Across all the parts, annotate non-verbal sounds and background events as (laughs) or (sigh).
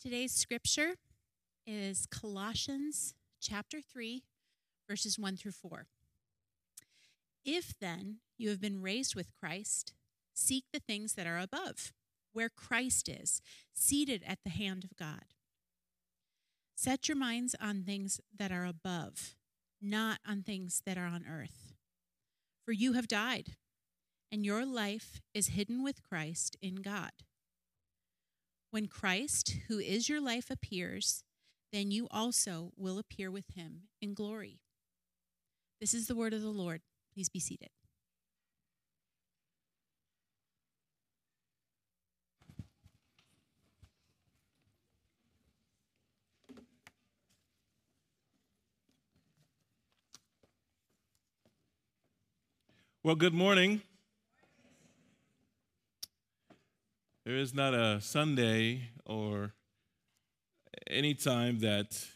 Today's scripture is Colossians chapter 3, verses 1 through 4. If then you have been raised with Christ, seek the things that are above, where Christ is, seated at the hand of God. Set your minds on things that are above, not on things that are on earth. For you have died, and your life is hidden with Christ in God. When Christ, who is your life, appears, then you also will appear with him in glory. This is the word of the Lord. Please be seated. Well, good morning. There is not a Sunday or any time that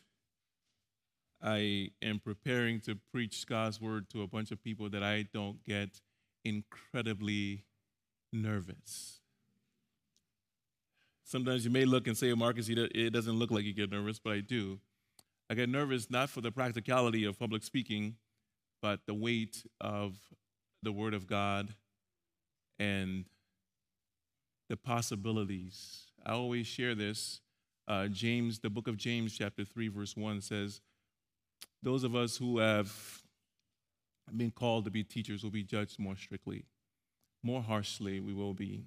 I am preparing to preach God's word to a bunch of people that I don't get incredibly nervous. Sometimes you may look and say, Marcus, it doesn't look like you get nervous, but I do. I get nervous not for the practicality of public speaking, but the weight of the Word of God and the possibilities. I always share this. Uh, James, the book of James, chapter 3, verse 1 says, Those of us who have been called to be teachers will be judged more strictly, more harshly, we will be.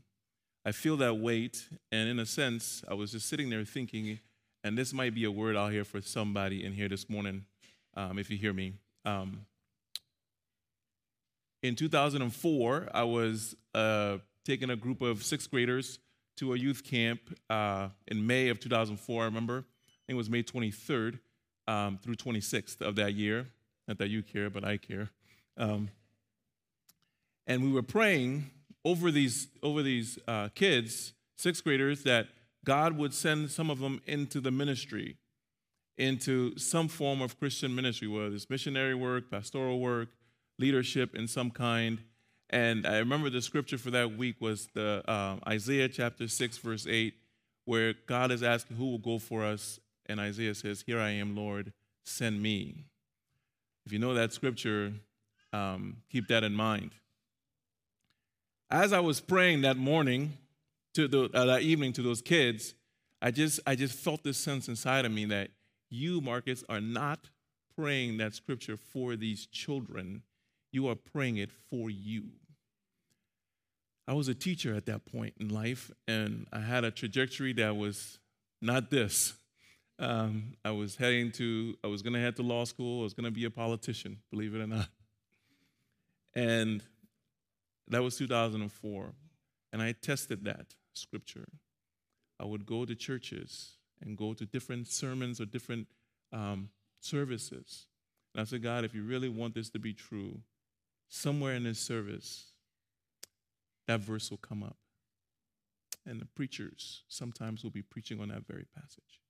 I feel that weight, and in a sense, I was just sitting there thinking, and this might be a word I'll hear for somebody in here this morning, um, if you hear me. Um, in 2004, I was uh, taking a group of sixth graders to a youth camp uh, in May of 2004. I remember, I think it was May 23rd um, through 26th of that year. Not that you care, but I care. Um, and we were praying over these over these uh, kids, sixth graders, that God would send some of them into the ministry, into some form of Christian ministry, whether it's missionary work, pastoral work, leadership in some kind. And I remember the scripture for that week was the uh, Isaiah chapter 6, verse 8, where God is asking, Who will go for us? And Isaiah says, Here I am, Lord, send me. If you know that scripture, um, keep that in mind. As I was praying that morning, to the, uh, that evening to those kids, I just, I just felt this sense inside of me that you, Marcus, are not praying that scripture for these children you are praying it for you. I was a teacher at that point in life, and I had a trajectory that was not this. Um, I was heading to, I was going to head to law school. I was going to be a politician, believe it or not. And that was 2004. And I tested that scripture. I would go to churches and go to different sermons or different um, services. And I said, God, if you really want this to be true, somewhere in this service, that verse will come up. And the preachers sometimes will be preaching on that very passage.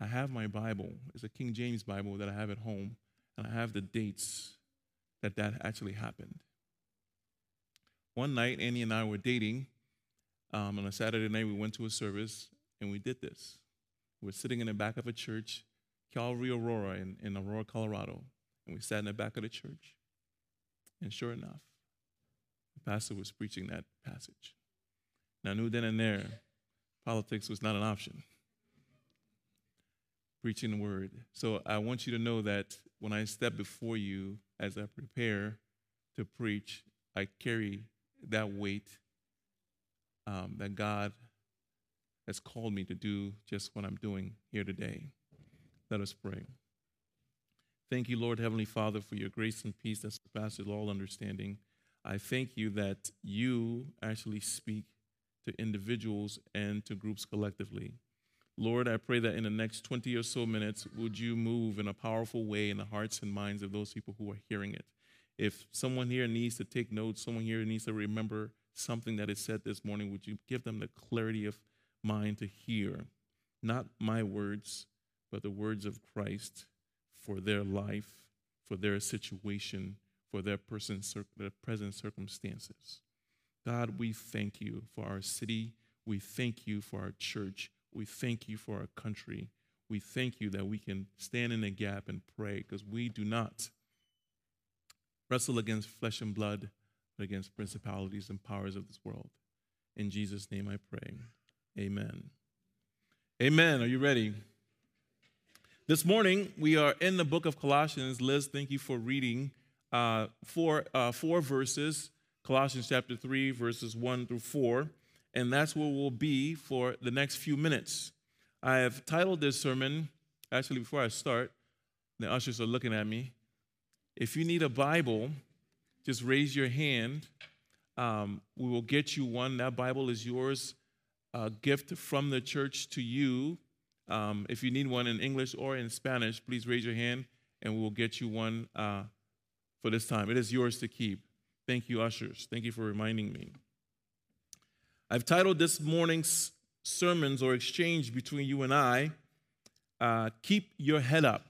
I have my Bible. It's a King James Bible that I have at home, and I have the dates that that actually happened. One night, Annie and I were dating. Um, on a Saturday night, we went to a service, and we did this. We were sitting in the back of a church, Calvary Aurora in, in Aurora, Colorado, and we sat in the back of the church. And sure enough, pastor was preaching that passage. Now, I knew then and there, politics was not an option. Preaching the word. So I want you to know that when I step before you as I prepare to preach, I carry that weight um, that God has called me to do just what I'm doing here today. Let us pray. Thank you, Lord Heavenly Father, for your grace and peace that surpasses all understanding. I thank you that you actually speak to individuals and to groups collectively. Lord, I pray that in the next 20 or so minutes, would you move in a powerful way in the hearts and minds of those people who are hearing it? If someone here needs to take notes, someone here needs to remember something that is said this morning, would you give them the clarity of mind to hear not my words, but the words of Christ for their life, for their situation, for their, person, their present circumstances. God, we thank you for our city. We thank you for our church. We thank you for our country. We thank you that we can stand in the gap and pray because we do not wrestle against flesh and blood, but against principalities and powers of this world. In Jesus' name I pray. Amen. Amen. Are you ready? This morning, we are in the book of Colossians. Liz, thank you for reading uh, four, uh, four verses Colossians chapter 3, verses 1 through 4. And that's where we'll be for the next few minutes. I have titled this sermon, actually, before I start, the ushers are looking at me. If you need a Bible, just raise your hand. Um, we will get you one. That Bible is yours, a gift from the church to you. Um, if you need one in English or in Spanish, please raise your hand and we will get you one uh, for this time. It is yours to keep. Thank you, ushers. Thank you for reminding me. I've titled this morning's sermons or exchange between you and I, uh, Keep Your Head Up,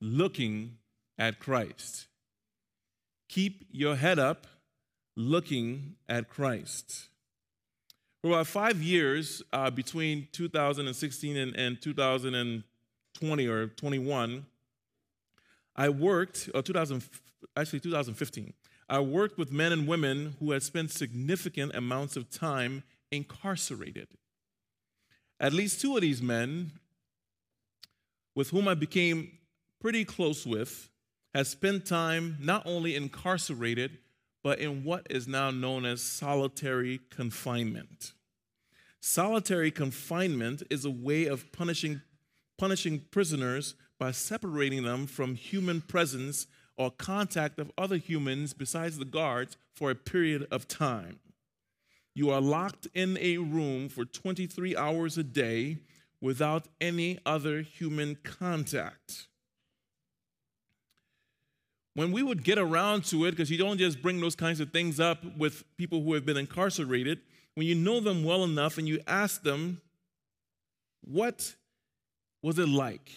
Looking at Christ. Keep your head up, looking at Christ. For about five years, uh, between 2016 and, and 2020 or 21, I worked, or 2000, actually 2015, I worked with men and women who had spent significant amounts of time incarcerated. At least two of these men, with whom I became pretty close with, had spent time not only incarcerated, but in what is now known as solitary confinement. Solitary confinement is a way of punishing, punishing prisoners by separating them from human presence or contact of other humans besides the guards for a period of time. You are locked in a room for 23 hours a day without any other human contact. When we would get around to it, because you don't just bring those kinds of things up with people who have been incarcerated, when you know them well enough and you ask them, What was it like?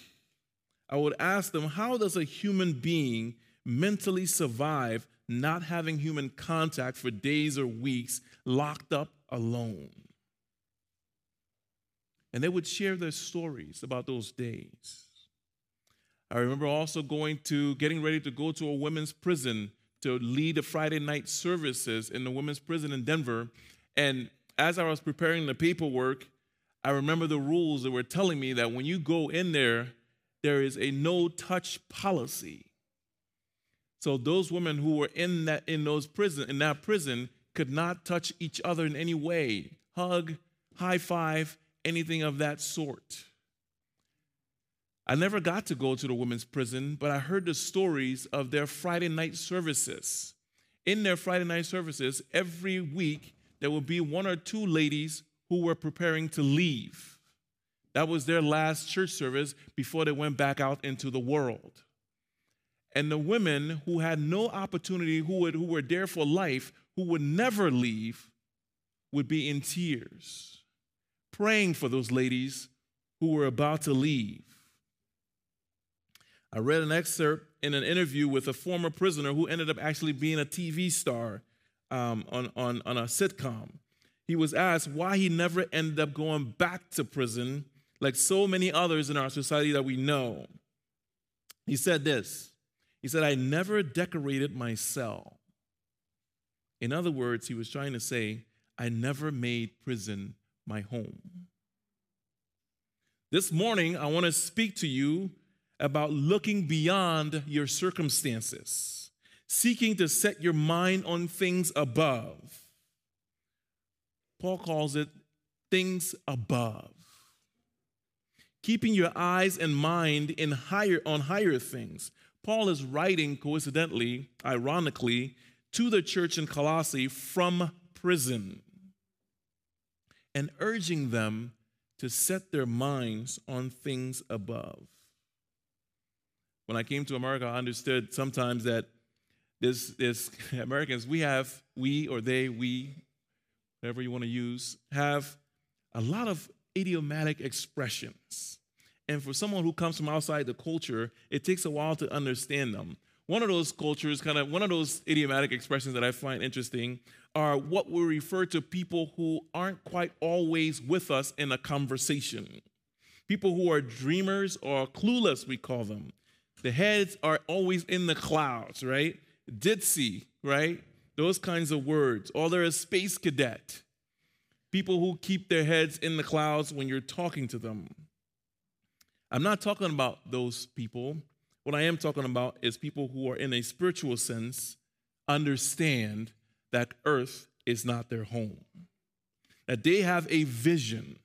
I would ask them, How does a human being mentally survive not having human contact for days or weeks, locked up alone. And they would share their stories about those days. I remember also going to, getting ready to go to a women's prison to lead the Friday night services in the women's prison in Denver. And as I was preparing the paperwork, I remember the rules that were telling me that when you go in there, there is a no touch policy. So those women who were in that in those prison in that prison could not touch each other in any way, hug, high five, anything of that sort. I never got to go to the women's prison, but I heard the stories of their Friday night services. In their Friday night services, every week there would be one or two ladies who were preparing to leave. That was their last church service before they went back out into the world. And the women who had no opportunity, who, would, who were there for life, who would never leave, would be in tears, praying for those ladies who were about to leave. I read an excerpt in an interview with a former prisoner who ended up actually being a TV star um, on, on, on a sitcom. He was asked why he never ended up going back to prison like so many others in our society that we know. He said this he said, I never decorated my cell. In other words, he was trying to say, I never made prison my home. This morning, I want to speak to you about looking beyond your circumstances, seeking to set your mind on things above. Paul calls it things above. Keeping your eyes and mind in higher on higher things, Paul is writing, coincidentally, ironically, to the church in Colossae from prison and urging them to set their minds on things above. When I came to America, I understood sometimes that this, this (laughs) Americans, we have, we or they, we, whatever you want to use, have a lot of idiomatic expressions and for someone who comes from outside the culture, it takes a while to understand them. one of those cultures, kind of one of those idiomatic expressions that I find interesting are what we refer to people who aren't quite always with us in a conversation. People who are dreamers or clueless, we call them. The heads are always in the clouds, right? Ditzy, right? Those kinds of words. Or they're a space cadet. People who keep their heads in the clouds when you're talking to them. I'm not talking about those people. What I am talking about is people who are, in a spiritual sense, understand that earth is not their home, that they have a vision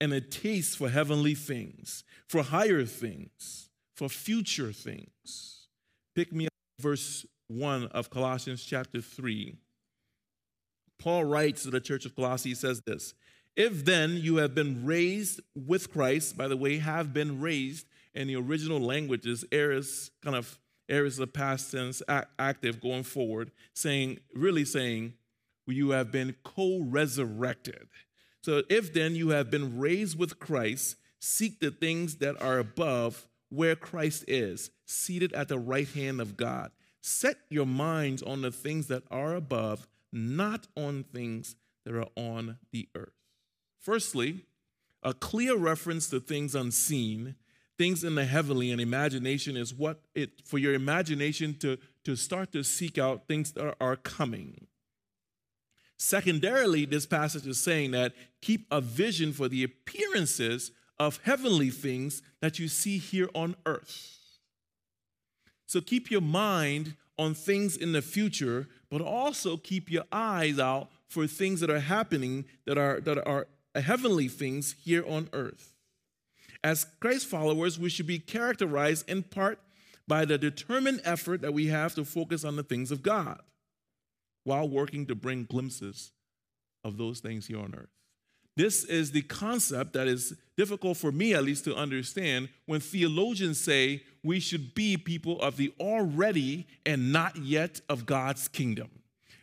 and a taste for heavenly things, for higher things, for future things. Pick me up verse 1 of Colossians chapter 3. Paul writes to the church of Colossae, he says this If then you have been raised with Christ, by the way, have been raised in the original languages, areas kind of areas of past tense active going forward, saying, really saying, you have been co resurrected. So if then you have been raised with Christ, seek the things that are above where Christ is, seated at the right hand of God. Set your minds on the things that are above, not on things that are on the earth. Firstly, a clear reference to things unseen things in the heavenly and imagination is what it for your imagination to to start to seek out things that are coming. Secondarily this passage is saying that keep a vision for the appearances of heavenly things that you see here on earth. So keep your mind on things in the future but also keep your eyes out for things that are happening that are that are heavenly things here on earth as Christ followers, we should be characterized in part by the determined effort that we have to focus on the things of God while working to bring glimpses of those things here on earth. This is the concept that is difficult for me, at least, to understand when theologians say we should be people of the already and not yet of God's kingdom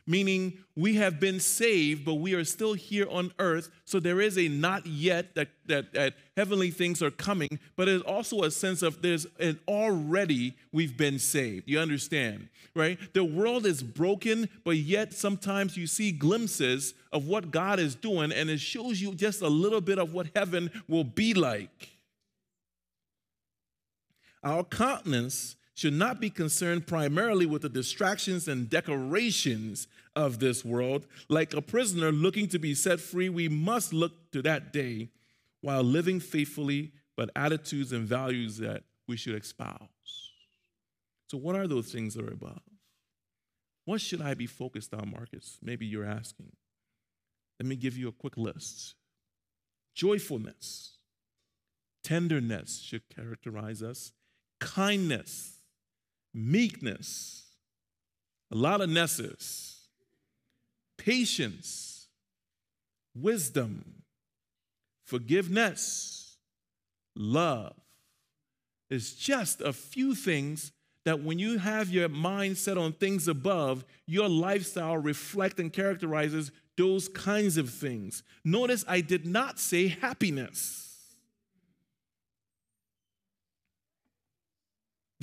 meaning we have been saved, but we are still here on earth. So there is a not yet that, that, that heavenly things are coming, but there's also a sense of there's an already we've been saved. You understand, right? The world is broken, but yet sometimes you see glimpses of what God is doing, and it shows you just a little bit of what heaven will be like. Our countenance should not be concerned primarily with the distractions and decorations of this world. Like a prisoner looking to be set free, we must look to that day while living faithfully, but attitudes and values that we should espouse. So, what are those things that are above? What should I be focused on, Marcus? Maybe you're asking. Let me give you a quick list. Joyfulness, tenderness should characterize us, kindness, meekness, a lot of nesses, patience, wisdom, forgiveness, love. It's just a few things that when you have your mind set on things above, your lifestyle reflects and characterizes those kinds of things. Notice I did not say happiness.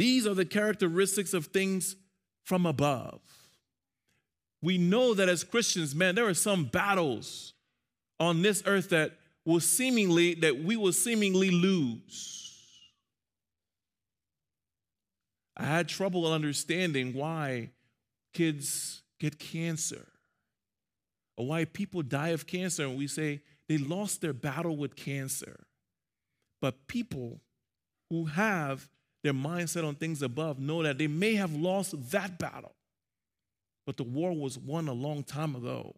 These are the characteristics of things from above. We know that as Christians, man, there are some battles on this earth that will seemingly that we will seemingly lose. I had trouble understanding why kids get cancer or why people die of cancer and we say they lost their battle with cancer. But people who have their mindset on things above know that they may have lost that battle, but the war was won a long time ago.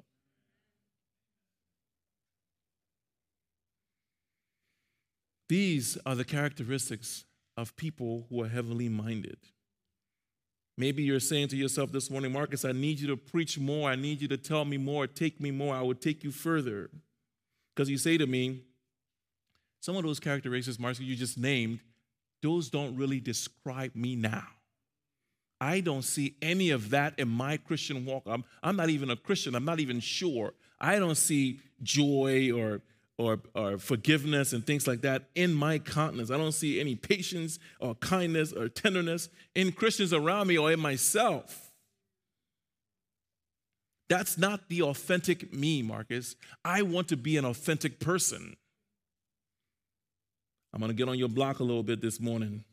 These are the characteristics of people who are heavenly minded. Maybe you're saying to yourself this morning, Marcus, I need you to preach more. I need you to tell me more, take me more. I will take you further. Because you say to me, some of those characteristics, Marcus, you just named, those don't really describe me now. I don't see any of that in my Christian walk. I'm, I'm not even a Christian. I'm not even sure. I don't see joy or, or, or forgiveness and things like that in my countenance. I don't see any patience or kindness or tenderness in Christians around me or in myself. That's not the authentic me, Marcus. I want to be an authentic person. I'm going to get on your block a little bit this morning.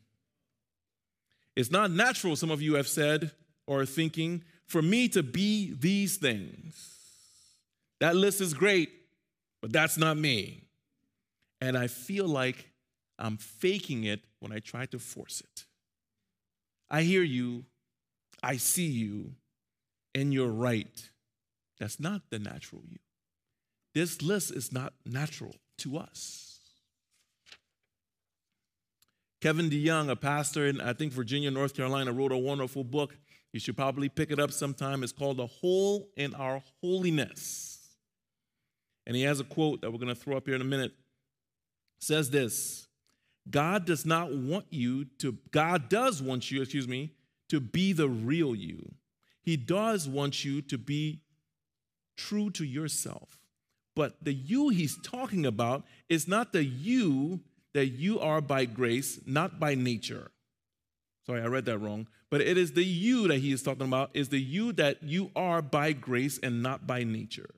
It's not natural, some of you have said or are thinking, for me to be these things. That list is great, but that's not me. And I feel like I'm faking it when I try to force it. I hear you, I see you, and you're right. That's not the natural you. This list is not natural to us. Kevin DeYoung, a pastor in, I think, Virginia, North Carolina, wrote a wonderful book. You should probably pick it up sometime. It's called The Hole in Our Holiness. And he has a quote that we're going to throw up here in a minute. It says this God does not want you to, God does want you, excuse me, to be the real you. He does want you to be true to yourself. But the you he's talking about is not the you that you are by grace, not by nature. Sorry, I read that wrong. But it is the you that he is talking about, is the you that you are by grace and not by nature.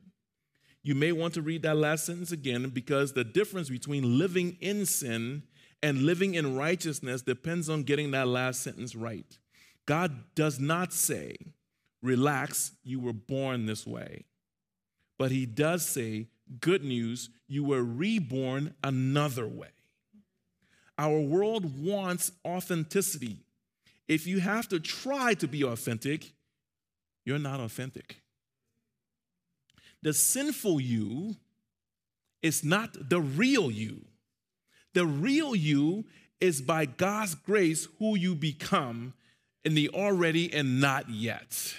You may want to read that last sentence again because the difference between living in sin and living in righteousness depends on getting that last sentence right. God does not say, relax, you were born this way. But he does say, good news, you were reborn another way. Our world wants authenticity. If you have to try to be authentic, you're not authentic. The sinful you is not the real you. The real you is by God's grace who you become in the already and not yet.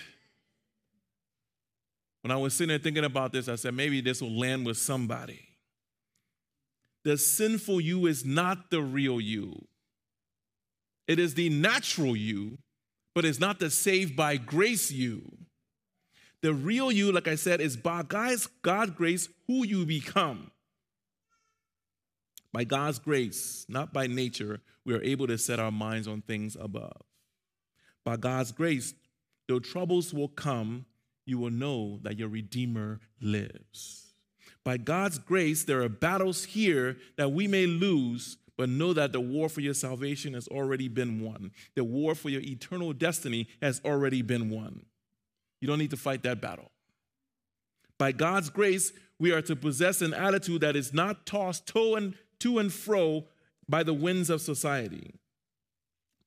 When I was sitting there thinking about this, I said, maybe this will land with somebody. The sinful you is not the real you. It is the natural you, but it's not the saved by grace you. The real you, like I said, is by God's God grace who you become. By God's grace, not by nature, we are able to set our minds on things above. By God's grace, though troubles will come, you will know that your Redeemer lives. By God's grace, there are battles here that we may lose, but know that the war for your salvation has already been won. The war for your eternal destiny has already been won. You don't need to fight that battle. By God's grace, we are to possess an attitude that is not tossed to and, to and fro by the winds of society.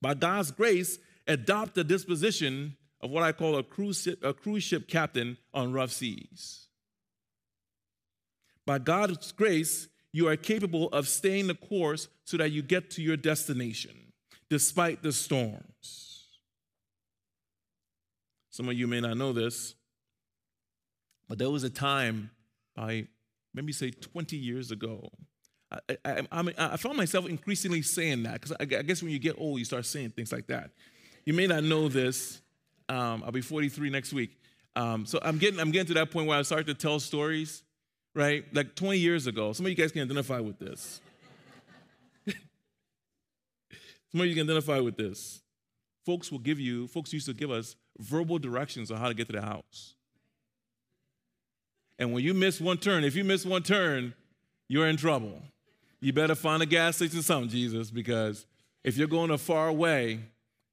By God's grace, adopt the disposition of what I call a cruise a cruise ship captain on rough seas. By God's grace, you are capable of staying the course so that you get to your destination despite the storms. Some of you may not know this, but there was a time, by maybe say 20 years ago, I, I, I, I found myself increasingly saying that because I, guess when you get old, you start saying things like that. You may not know this. Um, I'll be 43 next week. Um, so I'm getting, I'm getting to that point where I start to tell stories right? Like 20 years ago. Some of you guys can identify with this. (laughs) Some of you can identify with this. Folks will give you, folks used to give us verbal directions on how to get to the house. And when you miss one turn, if you miss one turn, you're in trouble. You better find a gas station or something, Jesus, because if you're going a far away,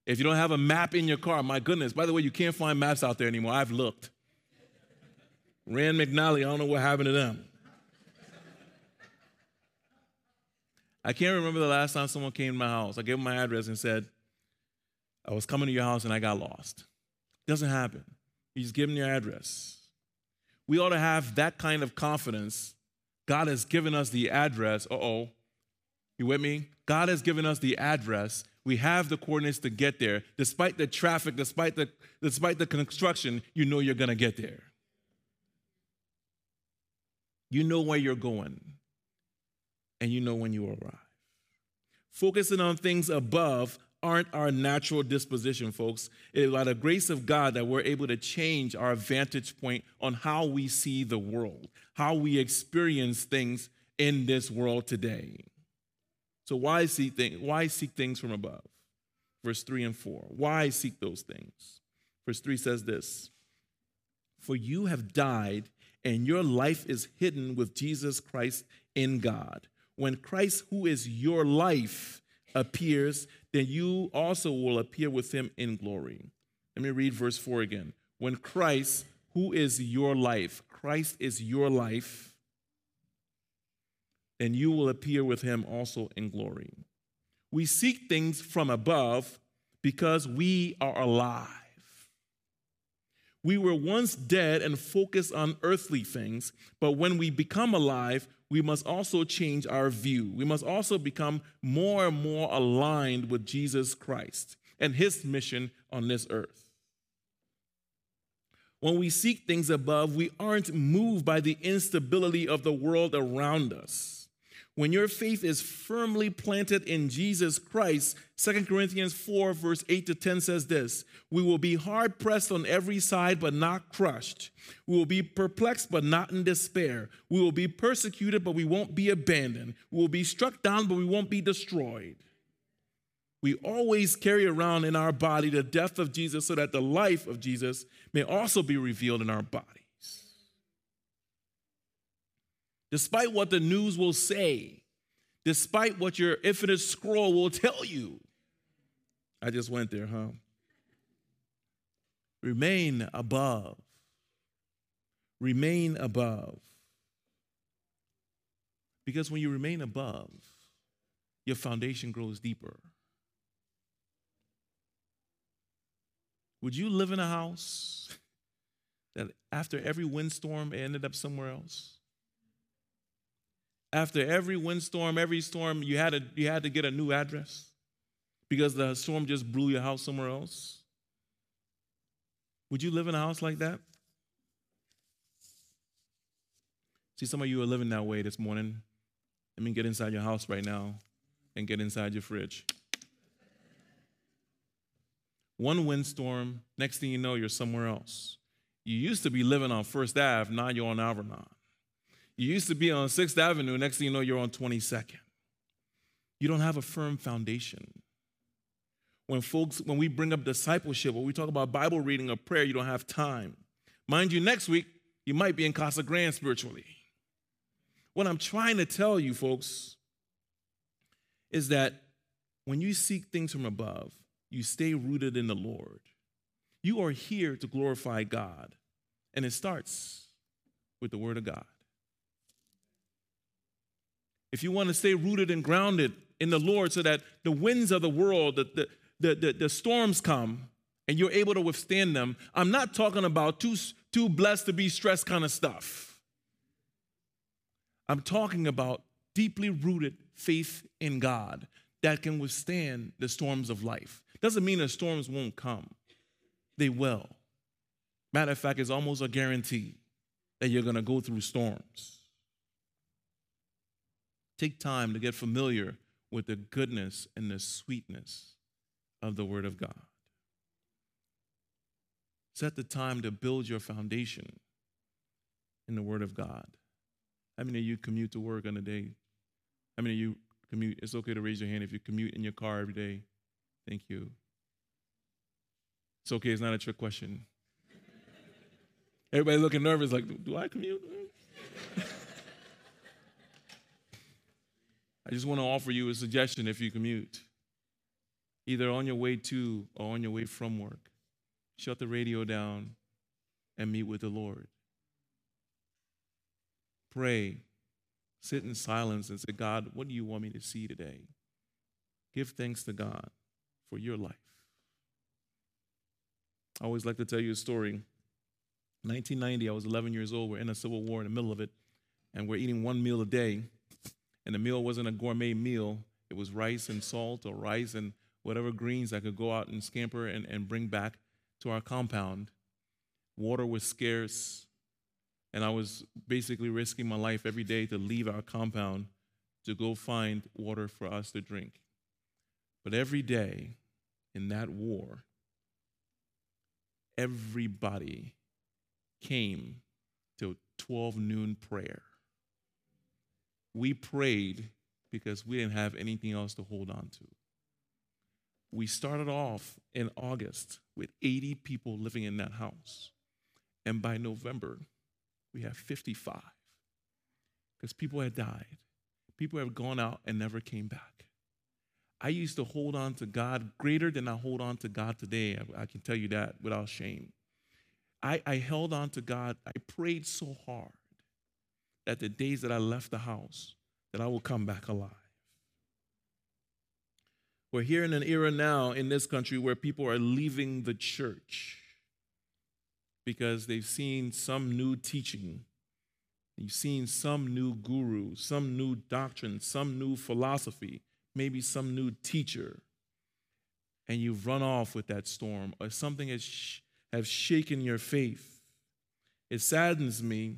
if you don't have a map in your car, my goodness, by the way, you can't find maps out there anymore. I've looked. Rand McNally, I don't know what happened to them. I can't remember the last time someone came to my house. I gave them my address and said, I was coming to your house and I got lost. It doesn't happen. You just give them your address. We ought to have that kind of confidence. God has given us the address. Uh oh. You with me? God has given us the address. We have the coordinates to get there. Despite the traffic, despite the, despite the construction, you know you're going to get there. You know where you're going, and you know when you arrive. Focusing on things above aren't our natural disposition, folks. It is by the grace of God that we're able to change our vantage point on how we see the world, how we experience things in this world today. So why seek things, why seek things from above? Verse 3 and 4. Why seek those things? Verse 3 says this For you have died, and your life is hidden with Jesus Christ in God. When Christ, who is your life, appears, then you also will appear with him in glory. Let me read verse 4 again. When Christ, who is your life, Christ is your life, then you will appear with him also in glory. We seek things from above because we are alive. We were once dead and focused on earthly things, but when we become alive, we must also change our view. We must also become more and more aligned with Jesus Christ and his mission on this earth. When we seek things above, we aren't moved by the instability of the world around us. When your faith is firmly planted in Jesus Christ, 2 Corinthians 4, verse 8 to 10 says this We will be hard pressed on every side, but not crushed. We will be perplexed, but not in despair. We will be persecuted, but we won't be abandoned. We will be struck down, but we won't be destroyed. We always carry around in our body the death of Jesus so that the life of Jesus may also be revealed in our body. Despite what the news will say, despite what your infinite scroll will tell you. I just went there, huh? Remain above. Remain above. Because when you remain above, your foundation grows deeper. Would you live in a house (laughs) that after every windstorm ended up somewhere else? After every windstorm, every storm, you had to, you had to get a new address because the storm just blew your house somewhere else? Would you live in a house like that? See, some of you are living that way this morning. Let me get inside your house right now and get inside your fridge. One windstorm, next thing you know, you're somewhere else. You used to be living on First Ave, now you're on Alvernon. You used to be on 6th Avenue, next thing you know, you're on 22nd. You don't have a firm foundation. When folks, when we bring up discipleship, when we talk about Bible reading or prayer, you don't have time. Mind you, next week, you might be in Casa Grande spiritually. What I'm trying to tell you, folks, is that when you seek things from above, you stay rooted in the Lord. You are here to glorify God, and it starts with the Word of God if you want to stay rooted and grounded in the Lord so that the winds of the world, the, the, the, the, storms come and you're able to withstand them, I'm not talking about too, too blessed to be stressed kind of stuff. I'm talking about deeply rooted faith in God that can withstand the storms of life. Doesn't mean the storms won't come, they will. Matter of fact, it's almost a guarantee that you're going to go through storms. Take time to get familiar with the goodness and the sweetness of the Word of God. Set the time to build your foundation in the Word of God. How many of you commute to work on a day? How many of you commute? It's okay to raise your hand if you commute in your car every day. Thank you. It's okay, it's not a trick question. (laughs) Everybody looking nervous, like, do I commute? I just want to offer you a suggestion if you commute, either on your way to or on your way from work. Shut the radio down and meet with the Lord. Pray, sit in silence and say, God, what do you want me to see today? Give thanks to God for your life. I always like to tell you a story. 1990, I was 11 years old. We're in a civil war in the middle of it, and we're eating one meal a day. And the meal wasn't a gourmet meal, it was rice and salt or rice and whatever greens I could go out and scamper and, and bring back to our compound. Water was scarce, and I was basically risking my life every day to leave our compound to go find water for us to drink. But every day in that war, everybody came to 12 noon prayer we prayed because we didn't have anything else to hold on to. We started off in August with 80 people living in that house. And by November, we have 55 because people had died. People have gone out and never came back. I used to hold on to God greater than I hold on to God today. I, I can tell you that without shame. I, I held on to God. I prayed so hard that the days that I left the house, that I will come back alive. We're here in an era now in this country where people are leaving the church because they've seen some new teaching. You've seen some new guru, some new doctrine, some new philosophy, maybe some new teacher, and you've run off with that storm, or something has, sh- has shaken your faith. It saddens me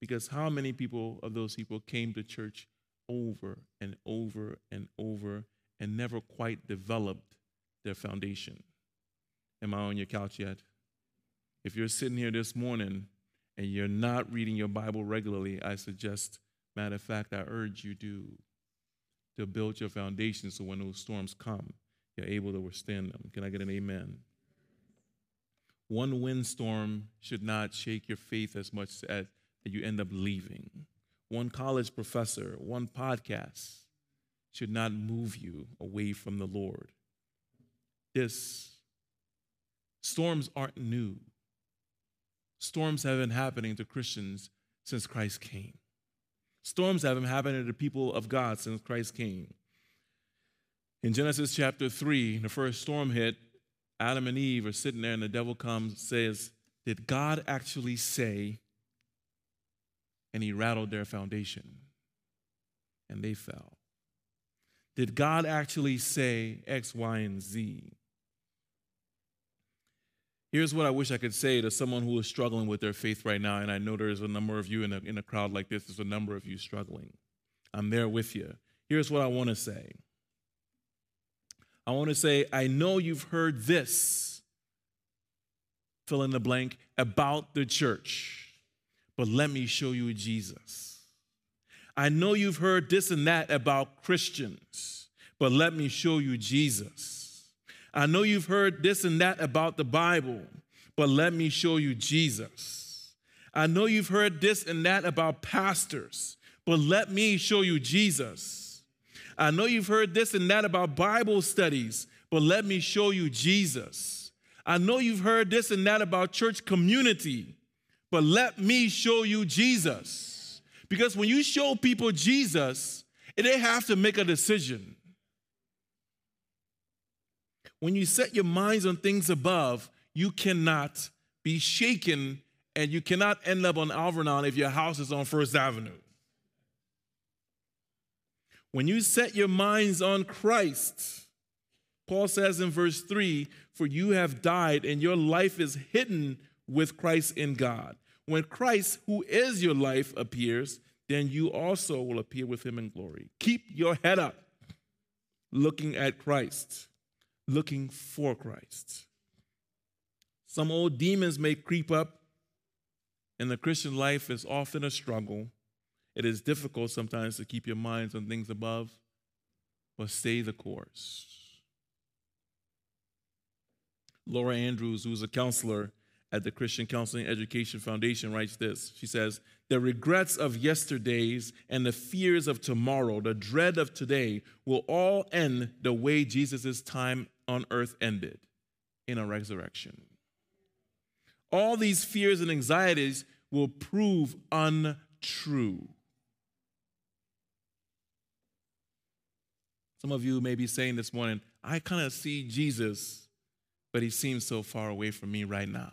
because how many people of those people came to church over and over and over and never quite developed their foundation? Am I on your couch yet? If you're sitting here this morning and you're not reading your Bible regularly, I suggest, matter of fact, I urge you to, to build your foundation so when those storms come, you're able to withstand them. Can I get an amen? One windstorm should not shake your faith as much as you end up leaving. One college professor, one podcast should not move you away from the Lord. This storms aren't new. Storms have been happening to Christians since Christ came. Storms have been happening to the people of God since Christ came. In Genesis chapter 3, the first storm hit, Adam and Eve are sitting there, and the devil comes says, Did God actually say? And he rattled their foundation, and they fell. Did God actually say X, Y, and Z? Here's what I wish I could say to someone who is struggling with their faith right now, and I know there's a number of you in a, in a crowd like this, there's a number of you struggling. I'm there with you. Here's what I want to say I want to say, I know you've heard this, fill in the blank, about the church, but let me show you Jesus. I know you've heard this and that about Christians, but let me show you Jesus. I know you've heard this and that about the Bible, but let me show you Jesus. I know you've heard this and that about pastors, but let me show you Jesus. I know you've heard this and that about Bible studies, but let me show you Jesus. I know you've heard this and that about church community, but let me show you Jesus. Because when you show people Jesus, they have to make a decision. When you set your minds on things above, you cannot be shaken and you cannot end up on Alvernon if your house is on First Avenue. When you set your minds on Christ, Paul says in verse 3 For you have died, and your life is hidden with Christ in God. When Christ, who is your life, appears, then you also will appear with him in glory. Keep your head up, looking at Christ looking for Christ. Some old demons may creep up, and the Christian life is often a struggle. It is difficult sometimes to keep your minds on things above, but stay the course. Laura Andrews, who's a counselor at the Christian Counseling Education Foundation, writes this. She says, The regrets of yesterdays and the fears of tomorrow, the dread of today, will all end the way Jesus' time on earth ended in a resurrection. All these fears and anxieties will prove untrue. Some of you may be saying this morning, I kind of see Jesus, but he seems so far away from me right now.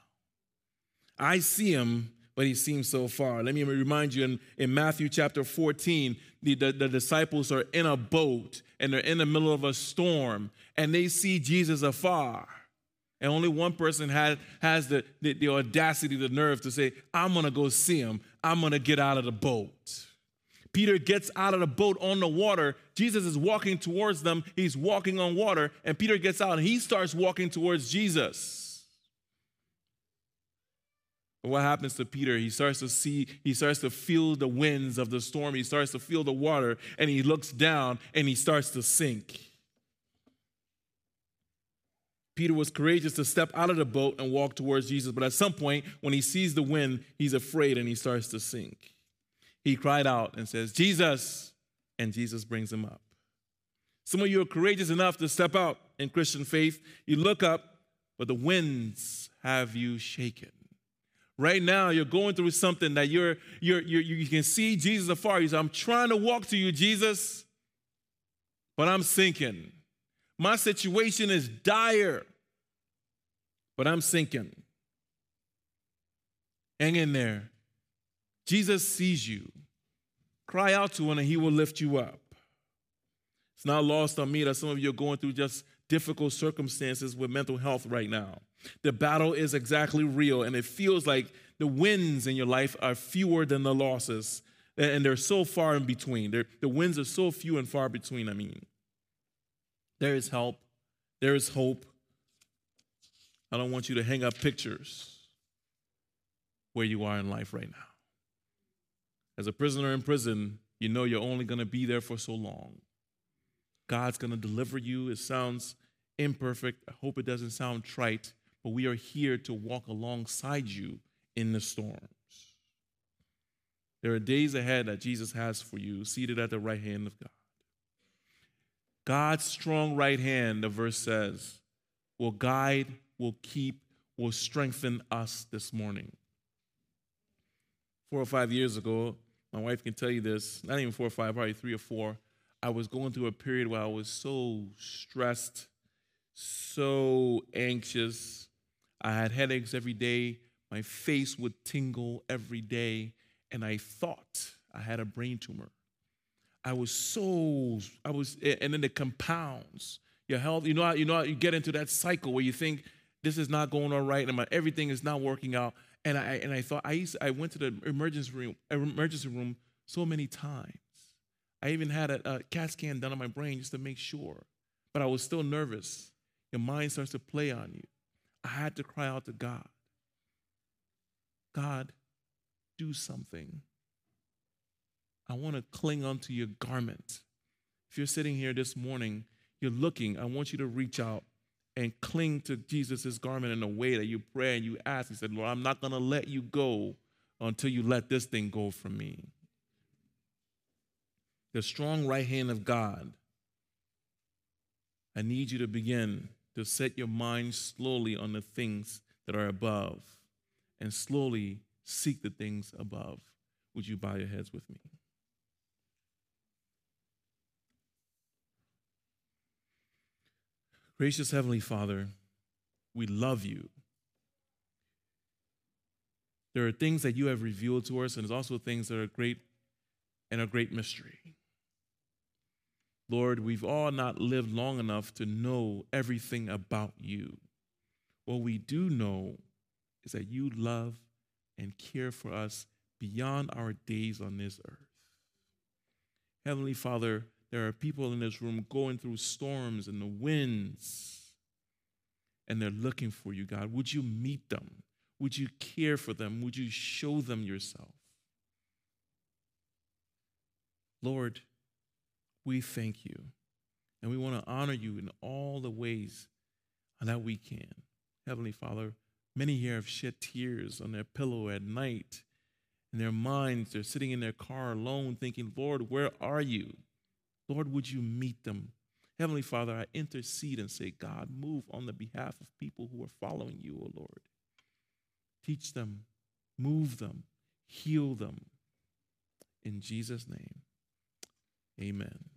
I see him, but he seems so far. Let me remind you in, in Matthew chapter 14, the, the, the, disciples are in a boat and they're in the middle of a storm and they see Jesus afar. And only one person had, has the, the, the audacity, the nerve to say, I'm gonna go see him. I'm gonna get out of the boat. Peter gets out of the boat on the water. Jesus is walking towards them. He's walking on water. And Peter gets out and he starts walking towards Jesus. What happens to Peter? He starts to see, he starts to feel the winds of the storm, he starts to feel the water, and he looks down and he starts to sink. Peter was courageous to step out of the boat and walk towards Jesus, but at some point, when he sees the wind, he's afraid and he starts to sink. He cried out and says, Jesus, and Jesus brings him up. Some of you are courageous enough to step out in Christian faith. You look up, but the winds have you shaken. Right now, you're going through something that you're, you're, you're, you can see Jesus afar. You say, I'm trying to walk to you, Jesus, but I'm sinking. My situation is dire, but I'm sinking. Hang in there. Jesus sees you. Cry out to him, and he will lift you up. It's not lost on me that some of you are going through just difficult circumstances with mental health right now. The battle is exactly real, and it feels like the wins in your life are fewer than the losses, and they're so far in between. They're, the wins are so few and far between, I mean. There is help, there is hope. I don't want you to hang up pictures where you are in life right now. As a prisoner in prison, you know you're only going to be there for so long. God's going to deliver you. It sounds imperfect. I hope it doesn't sound trite, but we are here to walk alongside you in the storms. There are days ahead that Jesus has for you, seated at the right hand of God. God's strong right hand, the verse says, will guide, will keep, will strengthen us this morning. Four or five years ago, my wife can tell you this, not even four or five, probably three or four, I was going through a period where I was so stressed, so anxious. I had headaches every day. My face would tingle every day. And I thought I had a brain tumor. I was so, I was, and then the compounds. Your health, you know, you know, you get into that cycle where you think this is not going all right, and my, everything is not working out. And I and I thought I used, I went to the emergency room, emergency room so many times. I even had a, a CAT scan done on my brain just to make sure. But I was still nervous. Your mind starts to play on you. I had to cry out to God God, do something. I want to cling onto your garment. If you're sitting here this morning, you're looking, I want you to reach out and cling to Jesus' garment in a way that you pray and you ask. He said, Lord, I'm not going to let you go until you let this thing go from me the strong right hand of God, I need you to begin to set your mind slowly on the things that are above and slowly seek the things above. Would you bow your heads with me? Gracious Heavenly Father, we love you. There are things that you have revealed to us, and there's also things that are great and a great mystery. Lord, we've all not lived long enough to know everything about you. What we do know is that you love and care for us beyond our days on this earth. Heavenly Father, there are people in this room going through storms and the winds, and they're looking for you, God. Would you meet them? Would you care for them? Would you show them yourself? Lord, we thank you. And we want to honor you in all the ways that we can. Heavenly Father, many here have shed tears on their pillow at night. In their minds, they're sitting in their car alone thinking, Lord, where are you? Lord, would you meet them? Heavenly Father, I intercede and say, God, move on the behalf of people who are following you, O Lord. Teach them, move them, heal them. In Jesus' name, amen.